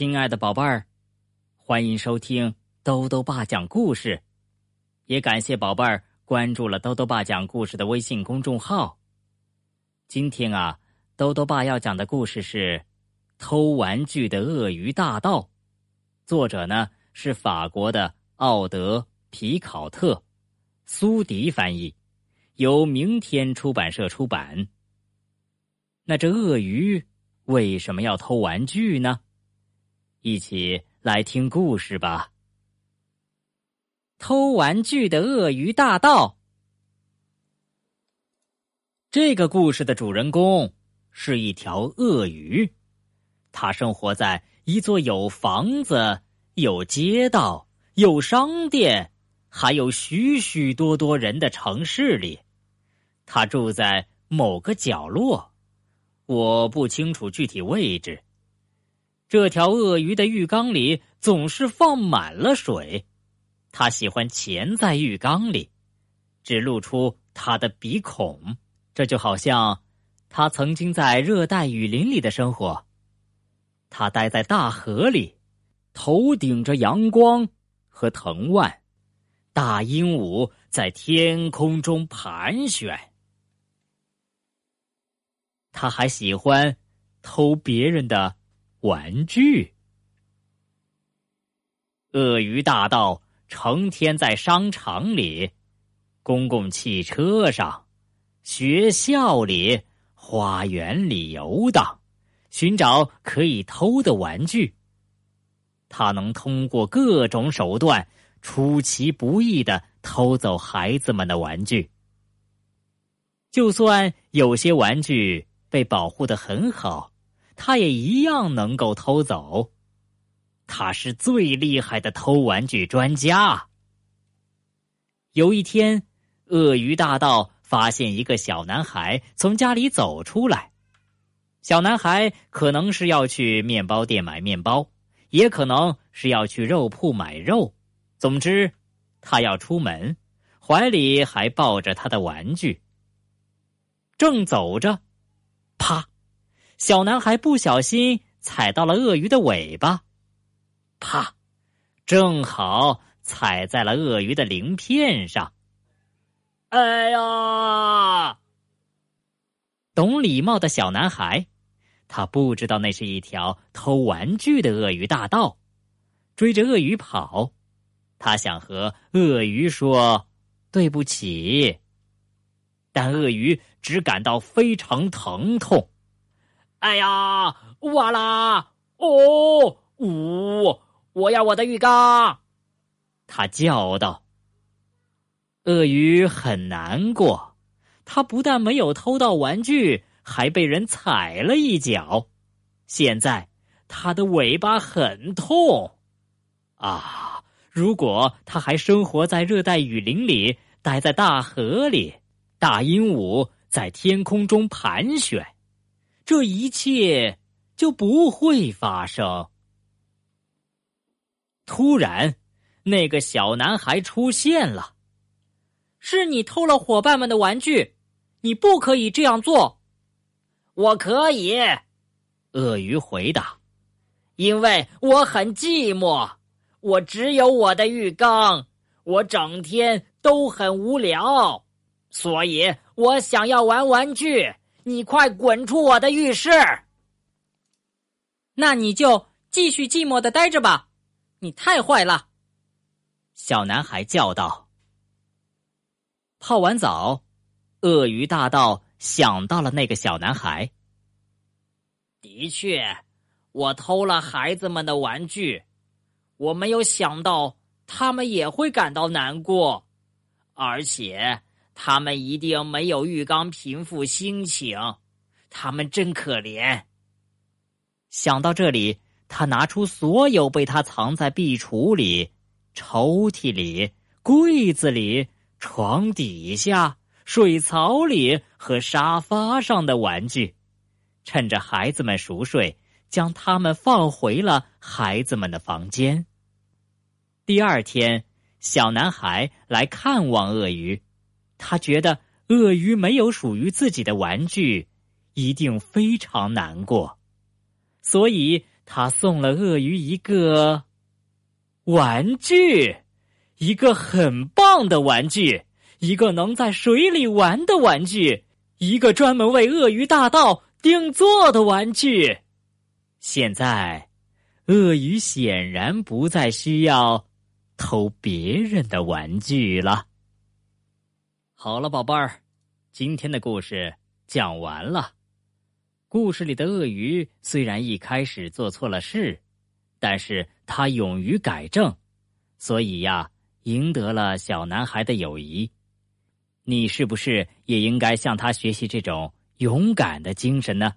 亲爱的宝贝儿，欢迎收听兜兜爸讲故事，也感谢宝贝儿关注了兜兜爸讲故事的微信公众号。今天啊，兜兜爸要讲的故事是《偷玩具的鳄鱼大盗》，作者呢是法国的奥德·皮考特，苏迪翻译，由明天出版社出版。那这鳄鱼为什么要偷玩具呢？一起来听故事吧。偷玩具的鳄鱼大盗。这个故事的主人公是一条鳄鱼，它生活在一座有房子、有街道、有商店，还有许许多多人的城市里。它住在某个角落，我不清楚具体位置。这条鳄鱼的浴缸里总是放满了水，它喜欢潜在浴缸里，只露出它的鼻孔。这就好像它曾经在热带雨林里的生活。它待在大河里，头顶着阳光和藤蔓，大鹦鹉在天空中盘旋。它还喜欢偷别人的。玩具，鳄鱼大盗成天在商场里、公共汽车上、学校里、花园里游荡，寻找可以偷的玩具。他能通过各种手段出其不意的偷走孩子们的玩具。就算有些玩具被保护的很好。他也一样能够偷走，他是最厉害的偷玩具专家。有一天，鳄鱼大盗发现一个小男孩从家里走出来。小男孩可能是要去面包店买面包，也可能是要去肉铺买肉。总之，他要出门，怀里还抱着他的玩具。正走着，啪！小男孩不小心踩到了鳄鱼的尾巴，啪！正好踩在了鳄鱼的鳞片上。哎呀！懂礼貌的小男孩，他不知道那是一条偷玩具的鳄鱼大盗，追着鳄鱼跑。他想和鳄鱼说对不起，但鳄鱼只感到非常疼痛。哎呀！哇啦！哦，呜！我要我的浴缸！他叫道。鳄鱼很难过，他不但没有偷到玩具，还被人踩了一脚。现在他的尾巴很痛。啊！如果他还生活在热带雨林里，待在大河里，大鹦鹉在天空中盘旋。这一切就不会发生。突然，那个小男孩出现了。是你偷了伙伴们的玩具，你不可以这样做。我可以，鳄鱼回答，因为我很寂寞，我只有我的浴缸，我整天都很无聊，所以我想要玩玩具。你快滚出我的浴室！那你就继续寂寞的待着吧。你太坏了，小男孩叫道。泡完澡，鳄鱼大盗想到了那个小男孩。的确，我偷了孩子们的玩具，我没有想到他们也会感到难过，而且。他们一定没有浴缸平复心情，他们真可怜。想到这里，他拿出所有被他藏在壁橱里、抽屉里、柜子里、床底下、水槽里和沙发上的玩具，趁着孩子们熟睡，将他们放回了孩子们的房间。第二天，小男孩来看望鳄鱼。他觉得鳄鱼没有属于自己的玩具，一定非常难过，所以他送了鳄鱼一个玩具，一个很棒的玩具，一个能在水里玩的玩具，一个专门为鳄鱼大道定做的玩具。现在，鳄鱼显然不再需要偷别人的玩具了。好了，宝贝儿，今天的故事讲完了。故事里的鳄鱼虽然一开始做错了事，但是他勇于改正，所以呀，赢得了小男孩的友谊。你是不是也应该向他学习这种勇敢的精神呢？